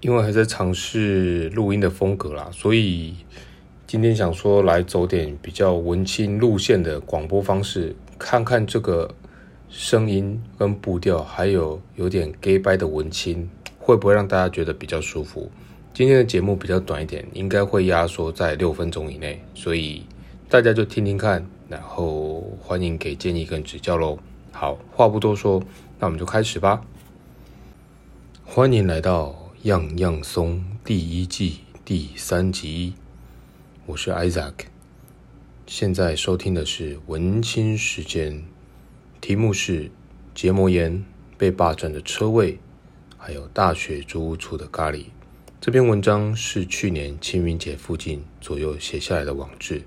因为还在尝试录音的风格啦，所以今天想说来走点比较文青路线的广播方式，看看这个声音跟步调，还有有点 gay 拜的文青，会不会让大家觉得比较舒服？今天的节目比较短一点，应该会压缩在六分钟以内，所以大家就听听看，然后欢迎给建议跟指教喽。好，话不多说，那我们就开始吧。欢迎来到。样样松第一季第三集，我是 Isaac，现在收听的是文青时间，题目是结膜炎被霸占的车位，还有大学租屋处的咖喱。这篇文章是去年清明节附近左右写下来的网志，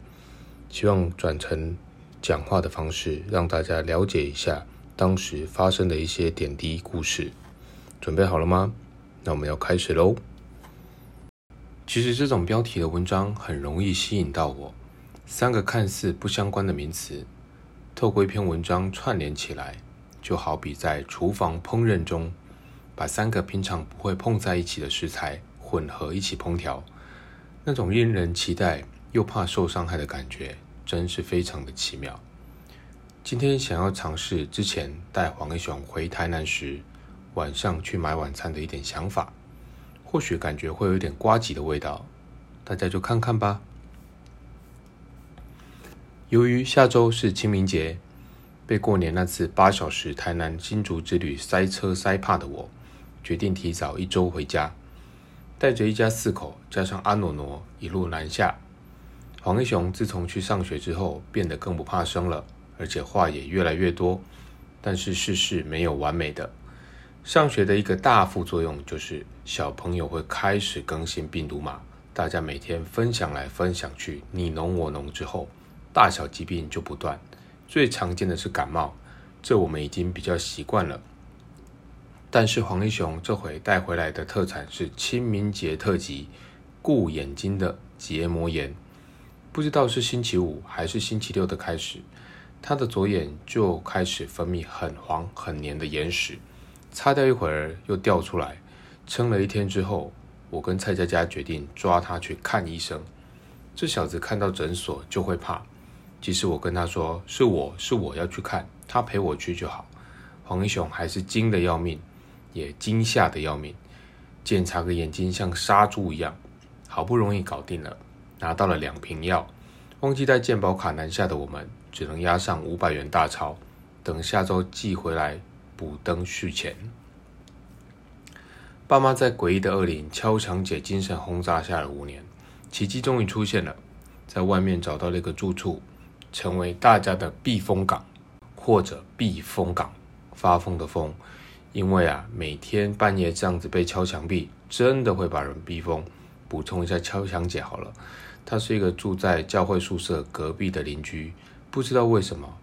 希望转成讲话的方式，让大家了解一下当时发生的一些点滴故事。准备好了吗？那我们要开始喽。其实这种标题的文章很容易吸引到我。三个看似不相关的名词，透过一篇文章串联起来，就好比在厨房烹饪中，把三个平常不会碰在一起的食材混合一起烹调，那种令人期待又怕受伤害的感觉，真是非常的奇妙。今天想要尝试之前带黄一雄回台南时。晚上去买晚餐的一点想法，或许感觉会有点瓜吉的味道，大家就看看吧。由于下周是清明节，被过年那次八小时台南新竹之旅塞车塞怕的我，决定提早一周回家，带着一家四口加上阿诺诺一路南下。黄一雄自从去上学之后，变得更不怕生了，而且话也越来越多。但是世事没有完美的。上学的一个大副作用就是小朋友会开始更新病毒码，大家每天分享来分享去，你侬我侬之后，大小疾病就不断。最常见的是感冒，这我们已经比较习惯了。但是黄立雄这回带回来的特产是清明节特辑，顾眼睛的结膜炎。不知道是星期五还是星期六的开始，他的左眼就开始分泌很黄很黏的眼屎。擦掉一会儿又掉出来，撑了一天之后，我跟蔡佳佳决定抓他去看医生。这小子看到诊所就会怕，即使我跟他说是我是我要去看，他陪我去就好。黄英雄还是惊得要命，也惊吓得要命。检查个眼睛像杀猪一样，好不容易搞定了，拿到了两瓶药。忘记带健保卡南下的我们，只能押上五百元大钞，等下周寄回来。补灯续钱，爸妈在诡异的恶灵敲墙姐精神轰炸下了五年，奇迹终于出现了，在外面找到了一个住处，成为大家的避风港，或者避风港。发疯的疯，因为啊，每天半夜这样子被敲墙壁，真的会把人逼疯。补充一下，敲墙姐好了，她是一个住在教会宿舍隔壁的邻居，不知道为什么。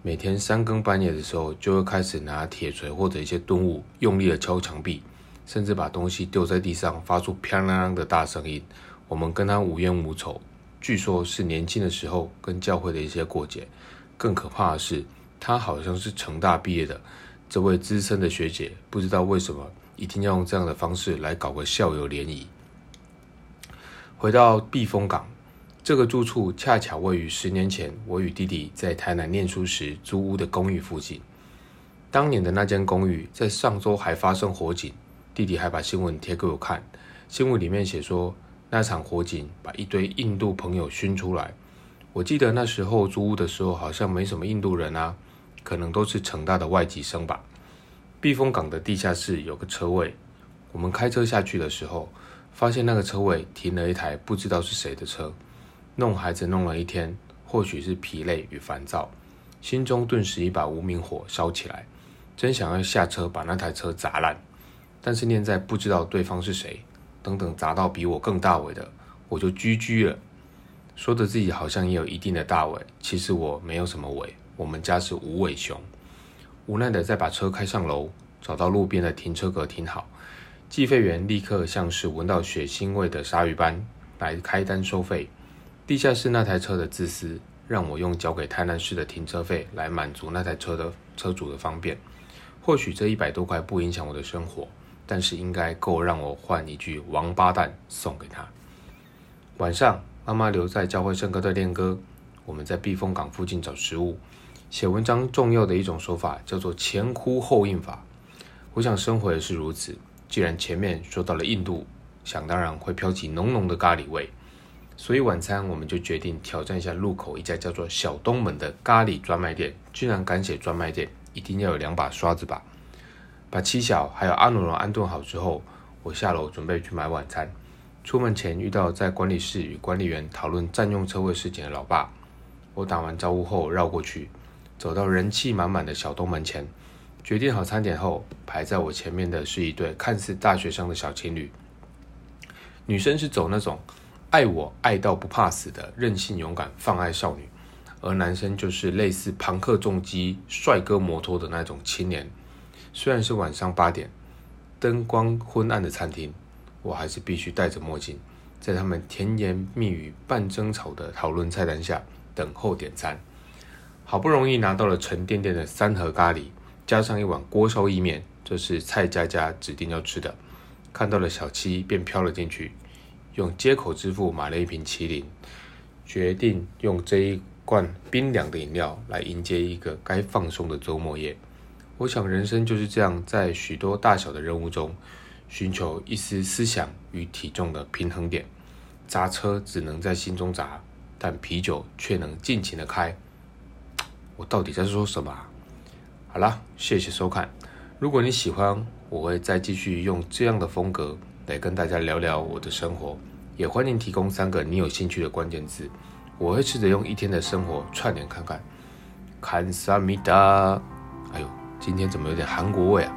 每天三更半夜的时候，就会开始拿铁锤或者一些钝物，用力的敲墙壁，甚至把东西丢在地上，发出啪啦啦的大声音。我们跟他无冤无仇，据说是年轻的时候跟教会的一些过节。更可怕的是，他好像是成大毕业的，这位资深的学姐，不知道为什么一定要用这样的方式来搞个校友联谊。回到避风港。这个住处恰巧位于十年前我与弟弟在台南念书时租屋的公寓附近。当年的那间公寓在上周还发生火警，弟弟还把新闻贴给我看。新闻里面写说，那场火警把一堆印度朋友熏出来。我记得那时候租屋的时候好像没什么印度人啊，可能都是成大的外籍生吧。避风港的地下室有个车位，我们开车下去的时候，发现那个车位停了一台不知道是谁的车。弄孩子弄了一天，或许是疲累与烦躁，心中顿时一把无名火烧起来，真想要下车把那台车砸烂。但是念在不知道对方是谁，等等砸到比我更大尾的，我就居居了。说的自己好像也有一定的大尾，其实我没有什么尾，我们家是无尾熊。无奈的再把车开上楼，找到路边的停车格停好，计费员立刻像是闻到血腥味的鲨鱼般来开单收费。地下室那台车的自私，让我用交给台南市的停车费来满足那台车的车主的方便。或许这一百多块不影响我的生活，但是应该够让我换一句“王八蛋”送给他。晚上，妈妈留在教会圣歌队练歌，我们在避风港附近找食物。写文章重要的一种手法叫做前呼后应法。我想生活也是如此。既然前面说到了印度，想当然会飘起浓浓的咖喱味，所以晚餐我们就决定挑战一下路口一家叫做小东门的咖喱专卖店。居然敢写专卖店，一定要有两把刷子吧？把七小还有阿努罗安顿好之后，我下楼准备去买晚餐。出门前遇到在管理室与管理员讨论占用车位事情的老爸，我打完招呼后绕过去。走到人气满满的小东门前，决定好餐点后，排在我前面的是一对看似大学生的小情侣。女生是走那种爱我爱到不怕死的任性勇敢放爱少女，而男生就是类似朋克重击帅哥摩托的那种青年。虽然是晚上八点，灯光昏暗的餐厅，我还是必须戴着墨镜，在他们甜言蜜语、半争吵的讨论菜单下等候点餐。好不容易拿到了沉甸甸的三盒咖喱，加上一碗锅烧意面，这是蔡佳佳指定要吃的。看到了小七，便飘了进去，用接口支付买了一瓶麒麟，决定用这一罐冰凉的饮料来迎接一个该放松的周末夜。我想人生就是这样，在许多大小的任务中，寻求一丝思想与体重的平衡点。砸车只能在心中砸，但啤酒却能尽情的开。我到底在说什么？好了，谢谢收看。如果你喜欢，我会再继续用这样的风格来跟大家聊聊我的生活。也欢迎提供三个你有兴趣的关键字，我会试着用一天的生活串联看看。看萨米达，哎呦，今天怎么有点韩国味啊？